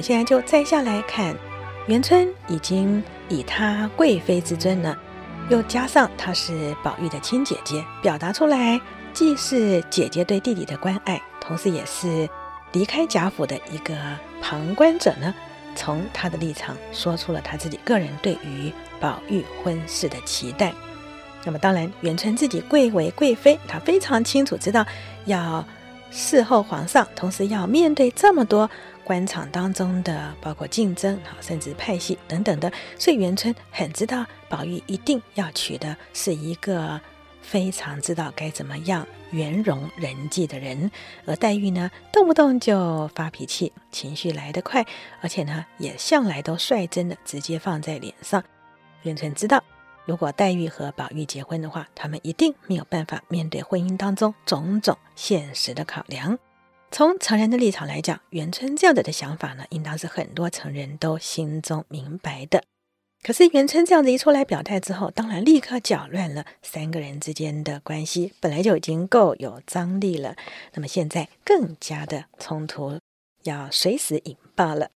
们现在就摘下来看，元春已经以她贵妃之尊呢，又加上她是宝玉的亲姐姐，表达出来既是姐姐对弟弟的关爱，同时也是离开贾府的一个旁观者呢，从她的立场说出了她自己个人对于宝玉婚事的期待。那么当然，元春自己贵为贵妃，她非常清楚知道要事后皇上，同时要面对这么多官场当中的包括竞争啊，甚至派系等等的，所以元春很知道宝玉一定要娶的是一个非常知道该怎么样圆融人际的人，而黛玉呢，动不动就发脾气，情绪来得快，而且呢，也向来都率真的直接放在脸上。元春知道。如果黛玉和宝玉结婚的话，他们一定没有办法面对婚姻当中种种现实的考量。从成人的立场来讲，元春这样子的想法呢，应当是很多成人都心中明白的。可是元春这样子一出来表态之后，当然立刻搅乱了三个人之间的关系，本来就已经够有张力了，那么现在更加的冲突要随时引爆了。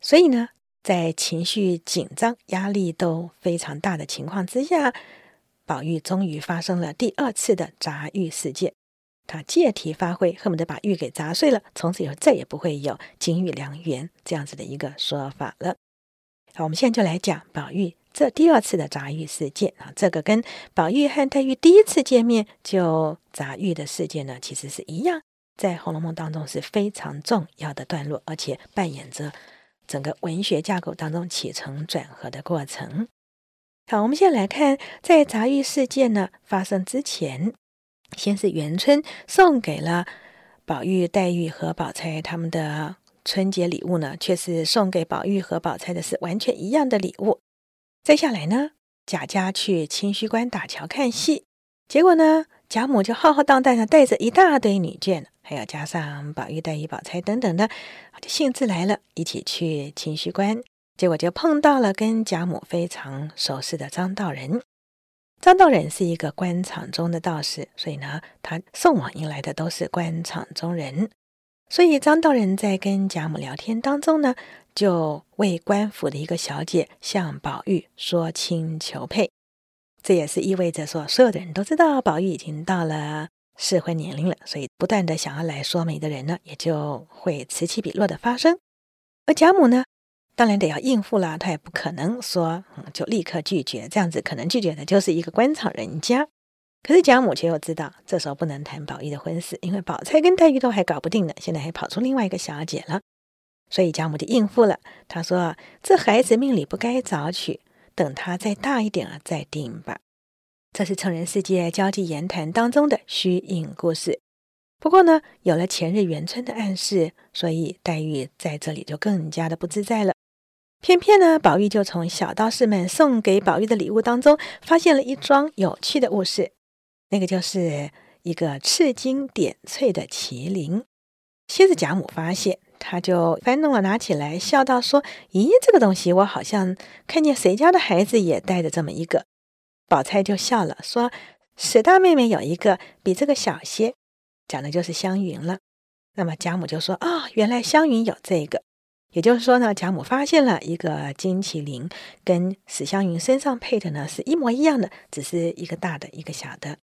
所以呢，在情绪紧张、压力都非常大的情况之下，宝玉终于发生了第二次的砸玉事件。他借题发挥，恨不得把玉给砸碎了，从此以后再也不会有金玉良缘这样子的一个说法了。好，我们现在就来讲宝玉这第二次的砸玉事件啊，这个跟宝玉和黛玉第一次见面就砸玉的事件呢，其实是一样，在《红楼梦》当中是非常重要的段落，而且扮演着。整个文学架构当中起承转合的过程。好，我们现在来看，在砸玉事件呢发生之前，先是元春送给了宝玉、黛玉和宝钗他们的春节礼物呢，却是送给宝玉和宝钗的是完全一样的礼物。再下来呢，贾家去清虚观打桥看戏，结果呢，贾母就浩浩荡荡的带着一大堆女眷。还要加上宝玉、黛玉、宝钗等等的，就兴致来了，一起去清虚观。结果就碰到了跟贾母非常熟识的张道人。张道人是一个官场中的道士，所以呢，他送往迎来的都是官场中人。所以张道人在跟贾母聊天当中呢，就为官府的一个小姐向宝玉说亲求配。这也是意味着说，所有的人都知道宝玉已经到了。适婚年龄了，所以不断的想要来说媒的人呢，也就会此起彼落的发生。而贾母呢，当然得要应付了，她也不可能说，嗯，就立刻拒绝，这样子可能拒绝的就是一个官场人家。可是贾母却又知道，这时候不能谈宝玉的婚事，因为宝钗跟黛玉都还搞不定呢，现在还跑出另外一个小姐了，所以贾母就应付了。她说：“这孩子命里不该早娶，等他再大一点了再定吧。”这是成人世界交际言谈当中的虚影故事。不过呢，有了前日元春的暗示，所以黛玉在这里就更加的不自在了。偏偏呢，宝玉就从小道士们送给宝玉的礼物当中，发现了一桩有趣的物事，那个就是一个赤金点翠的麒麟。先是贾母发现，他就翻弄了，拿起来，笑道说：“咦，这个东西我好像看见谁家的孩子也带着这么一个。”宝钗就笑了，说：“史大妹妹有一个比这个小些，讲的就是湘云了。”那么贾母就说：“啊、哦，原来湘云有这个，也就是说呢，贾母发现了一个金麒麟，跟史湘云身上配的呢是一模一样的，只是一个大的，一个小的。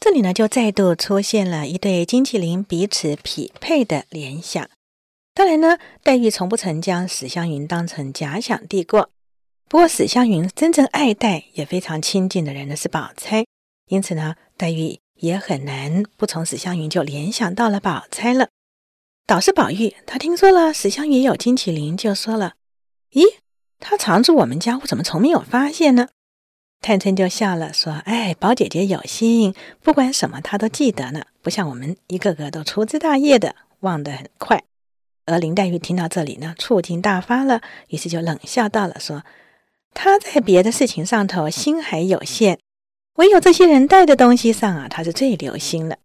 这里呢就再度出现了一对金麒麟彼此匹配的联想。当然呢，黛玉从不曾将史湘云当成假想敌过。”不过，史湘云真正爱戴也非常亲近的人呢是宝钗，因此呢，黛玉也很难不从史湘云就联想到了宝钗了。倒是宝玉，他听说了史湘云有金麒麟，就说了：“咦，他常住我们家，我怎么从没有发现呢？”探春就笑了，说：“哎，宝姐姐有心，不管什么她都记得呢，不像我们一个个都粗枝大叶的，忘得很快。”而林黛玉听到这里呢，醋劲大发了，于是就冷笑道了，说。他在别的事情上头心还有限，唯有这些人带的东西上啊，他是最留心了。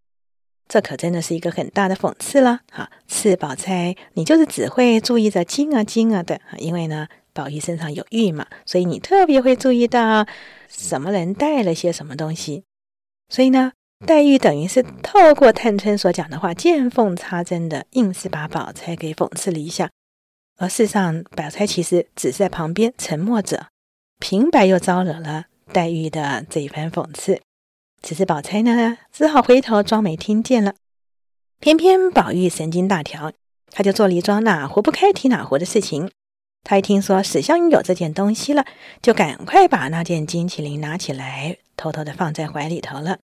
这可真的是一个很大的讽刺了。哈，是宝钗，你就是只会注意着金啊金啊的，因为呢，宝玉身上有玉嘛，所以你特别会注意到什么人带了些什么东西。所以呢，黛玉等于是透过探春所讲的话，见缝插针的，硬是把宝钗给讽刺了一下。而事实上，宝钗其实只是在旁边沉默着，平白又招惹了黛玉的这一番讽刺。只是宝钗呢，只好回头装没听见了。偏偏宝玉神经大条，他就做了一桩哪壶不开提哪壶的事情。他一听说史湘云有这件东西了，就赶快把那件金麒麟拿起来，偷偷的放在怀里头了。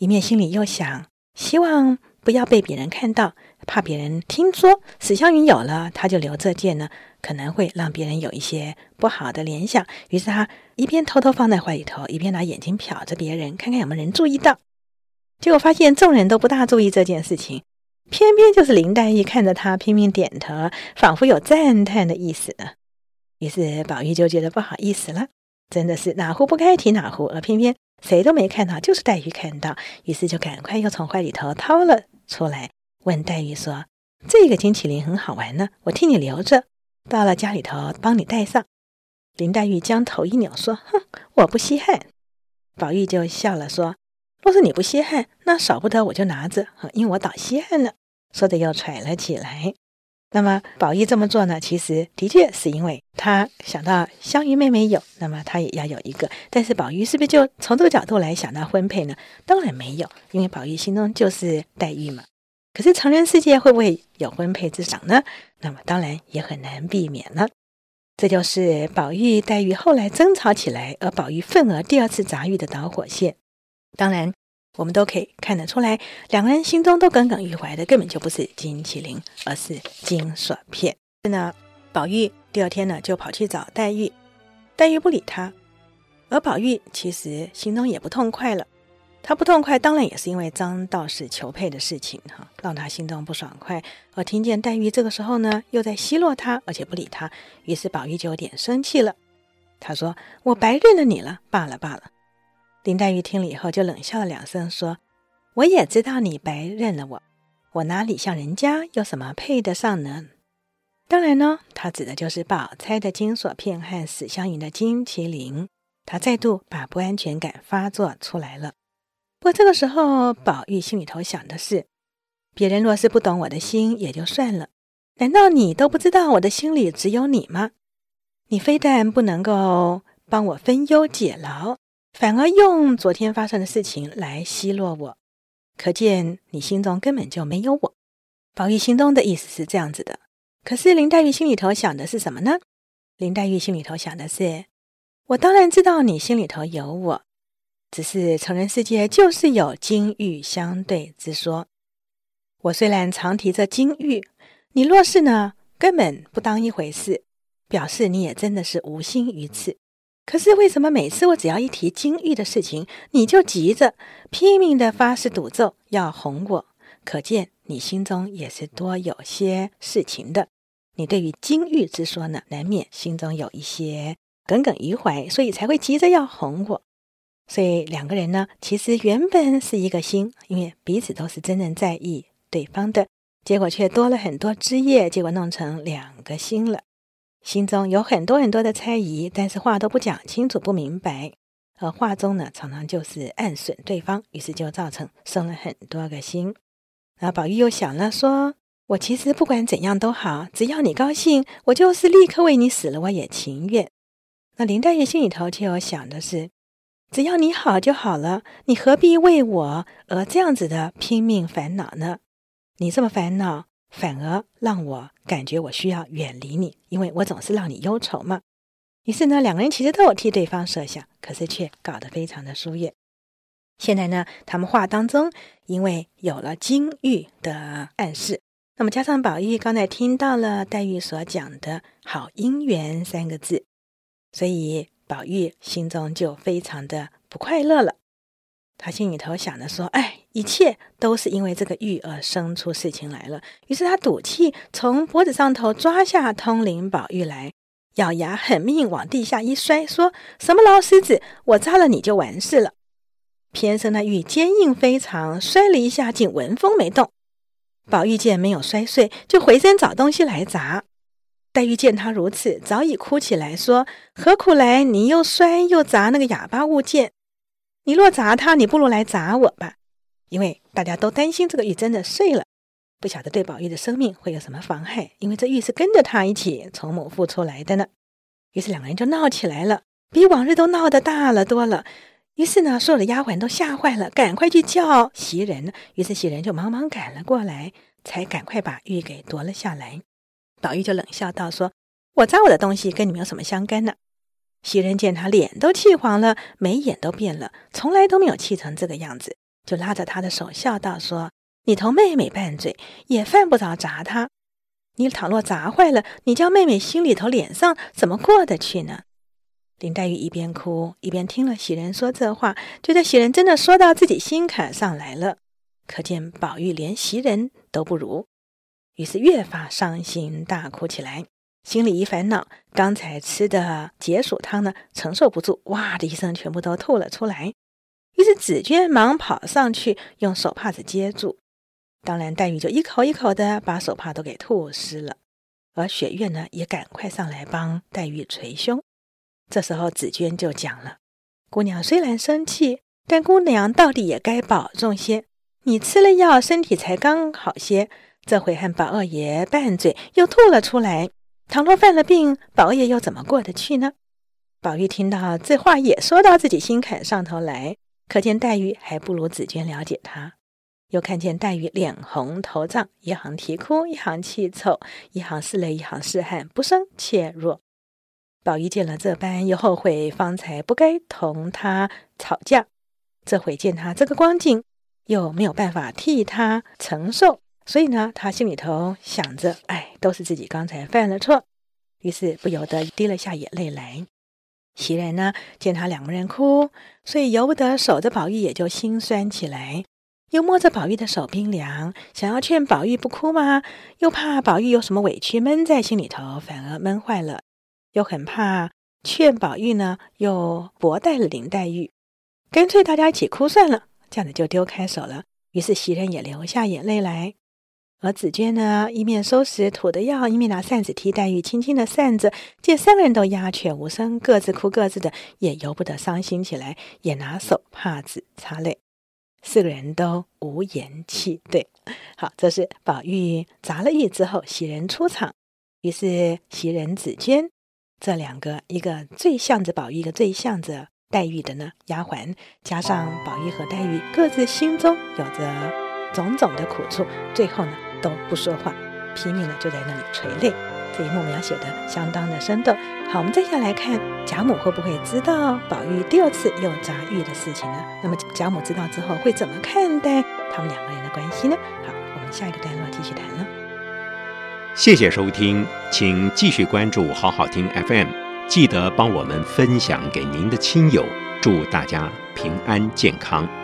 一面心里又想，希望不要被别人看到，怕别人听说史湘云有了，他就留这件呢，可能会让别人有一些不好的联想。于是他一边偷偷放在怀里头，一边拿眼睛瞟着别人，看看有没有人注意到。结果发现众人都不大注意这件事情。偏偏就是林黛玉看着他拼命点头，仿佛有赞叹的意思呢。于是宝玉就觉得不好意思了，真的是哪壶不开提哪壶，而偏偏谁都没看到，就是黛玉看到，于是就赶快又从怀里头掏了出来，问黛玉说：“这个金麒麟很好玩呢，我替你留着，到了家里头帮你戴上。”林黛玉将头一扭说：“哼，我不稀罕。”宝玉就笑了说：“若是你不稀罕，那少不得我就拿着，因为我倒稀罕呢。”说着又揣了起来。那么宝玉这么做呢，其实的确是因为他想到湘云妹妹有，那么他也要有一个。但是宝玉是不是就从这个角度来想到婚配呢？当然没有，因为宝玉心中就是黛玉嘛。可是成人世界会不会有婚配之想呢？那么当然也很难避免了。这就是宝玉黛玉后来争吵起来，而宝玉愤而第二次砸玉的导火线。当然。我们都可以看得出来，两个人心中都耿耿于怀的，根本就不是金麒麟，而是金锁片。是呢，宝玉第二天呢就跑去找黛玉，黛玉不理他，而宝玉其实心中也不痛快了。他不痛快，当然也是因为张道士求配的事情哈，让他心中不爽快。而听见黛玉这个时候呢又在奚落他，而且不理他，于是宝玉就有点生气了。他说：“我白认了你了，罢了罢了。”林黛玉听了以后，就冷笑了两声，说：“我也知道你白认了我，我哪里像人家有什么配得上呢？当然呢，她指的就是宝钗的金锁片和史湘云的金麒麟。她再度把不安全感发作出来了。不过这个时候，宝玉心里头想的是：别人若是不懂我的心也就算了，难道你都不知道我的心里只有你吗？你非但不能够帮我分忧解劳。”反而用昨天发生的事情来奚落我，可见你心中根本就没有我。宝玉心中的意思是这样子的，可是林黛玉心里头想的是什么呢？林黛玉心里头想的是：我当然知道你心里头有我，只是成人世界就是有金玉相对之说。我虽然常提着金玉，你若是呢根本不当一回事，表示你也真的是无心于此。可是为什么每次我只要一提金玉的事情，你就急着拼命的发誓赌咒要哄我？可见你心中也是多有些事情的。你对于金玉之说呢，难免心中有一些耿耿于怀，所以才会急着要哄我。所以两个人呢，其实原本是一个心，因为彼此都是真正在意对方的，结果却多了很多枝叶，结果弄成两个心了。心中有很多很多的猜疑，但是话都不讲清楚、不明白，而话中呢，常常就是暗损对方，于是就造成生了很多个心。然后宝玉又想了说，我其实不管怎样都好，只要你高兴，我就是立刻为你死了，我也情愿。那林黛玉心里头却有想的是，只要你好就好了，你何必为我而这样子的拼命烦恼呢？你这么烦恼。反而让我感觉我需要远离你，因为我总是让你忧愁嘛。于是呢，两个人其实都有替对方设想，可是却搞得非常的疏远。现在呢，他们话当中因为有了金玉的暗示，那么加上宝玉刚才听到了黛玉所讲的好姻缘三个字，所以宝玉心中就非常的不快乐了。他心里头想着说：“哎，一切都是因为这个玉而生出事情来了。”于是他赌气从脖子上头抓下通灵宝玉来，咬牙狠命往地下一摔，说：“什么老狮子，我扎了你就完事了。”偏生那玉坚硬非常，摔了一下竟纹风没动。宝玉见没有摔碎，就回身找东西来砸。黛玉见他如此，早已哭起来，说：“何苦来？你又摔又砸那个哑巴物件。”你若砸他，你不如来砸我吧，因为大家都担心这个玉真的碎了。不晓得对宝玉的生命会有什么妨害，因为这玉是跟着他一起从母腹出来的呢。于是两个人就闹起来了，比往日都闹得大了多了。于是呢，所有的丫鬟都吓坏了，赶快去叫袭人。于是袭人就忙忙赶了过来，才赶快把玉给夺了下来。宝玉就冷笑道：“说我砸我的东西跟你们有什么相干呢？”袭人见他脸都气黄了，眉眼都变了，从来都没有气成这个样子，就拉着他的手笑道：“说你同妹妹拌嘴，也犯不着砸她。你倘若砸坏了，你叫妹妹心里头脸上怎么过得去呢？”林黛玉一边哭一边听了袭人说这话，觉得袭人真的说到自己心坎上来了，可见宝玉连袭人都不如，于是越发伤心大哭起来。心里一烦恼，刚才吃的解暑汤呢，承受不住，哇的一声，全部都吐了出来。于是紫鹃忙跑上去，用手帕子接住。当然，黛玉就一口一口的把手帕都给吐湿了。而雪月呢，也赶快上来帮黛玉捶胸。这时候，紫鹃就讲了：“姑娘虽然生气，但姑娘到底也该保重些。你吃了药，身体才刚好些，这回和宝二爷拌嘴，又吐了出来。”倘若犯了病，宝爷又怎么过得去呢？宝玉听到这话，也说到自己心坎上头来，可见黛玉还不如紫鹃了解他。又看见黛玉脸红头胀，一行啼哭，一行气臭，一行拭泪，一行拭汗，不生怯弱。宝玉见了这般，又后悔方才不该同他吵架。这回见他这个光景，又没有办法替他承受。所以呢，他心里头想着，哎，都是自己刚才犯了错，于是不由得滴了下眼泪来。袭人呢，见他两个人哭，所以由不得守着宝玉，也就心酸起来，又摸着宝玉的手冰凉，想要劝宝玉不哭吗，又怕宝玉有什么委屈闷在心里头，反而闷坏了，又很怕劝宝玉呢，又薄待了林黛玉，干脆大家一起哭算了，这样子就丢开手了。于是袭人也流下眼泪来。而紫鹃呢，一面收拾吐的药，一面拿扇子替黛玉轻轻的扇着。见三个人都鸦雀无声，各自哭各自的，也由不得伤心起来，也拿手帕子擦泪。四个人都无言泣。对，好，这是宝玉砸了玉之后，袭人出场。于是袭人、紫鹃这两个，一个最向着宝玉，一个最向着黛玉的呢丫鬟，加上宝玉和黛玉各自心中有着种种的苦处，最后呢。都不说话，拼命的就在那里垂泪。这一幕描写的相当的生动。好，我们再下来看贾母会不会知道宝玉第二次又砸玉的事情呢？那么贾母知道之后会怎么看待他们两个人的关系呢？好，我们下一个段落继续谈了。谢谢收听，请继续关注好好听 FM，记得帮我们分享给您的亲友，祝大家平安健康。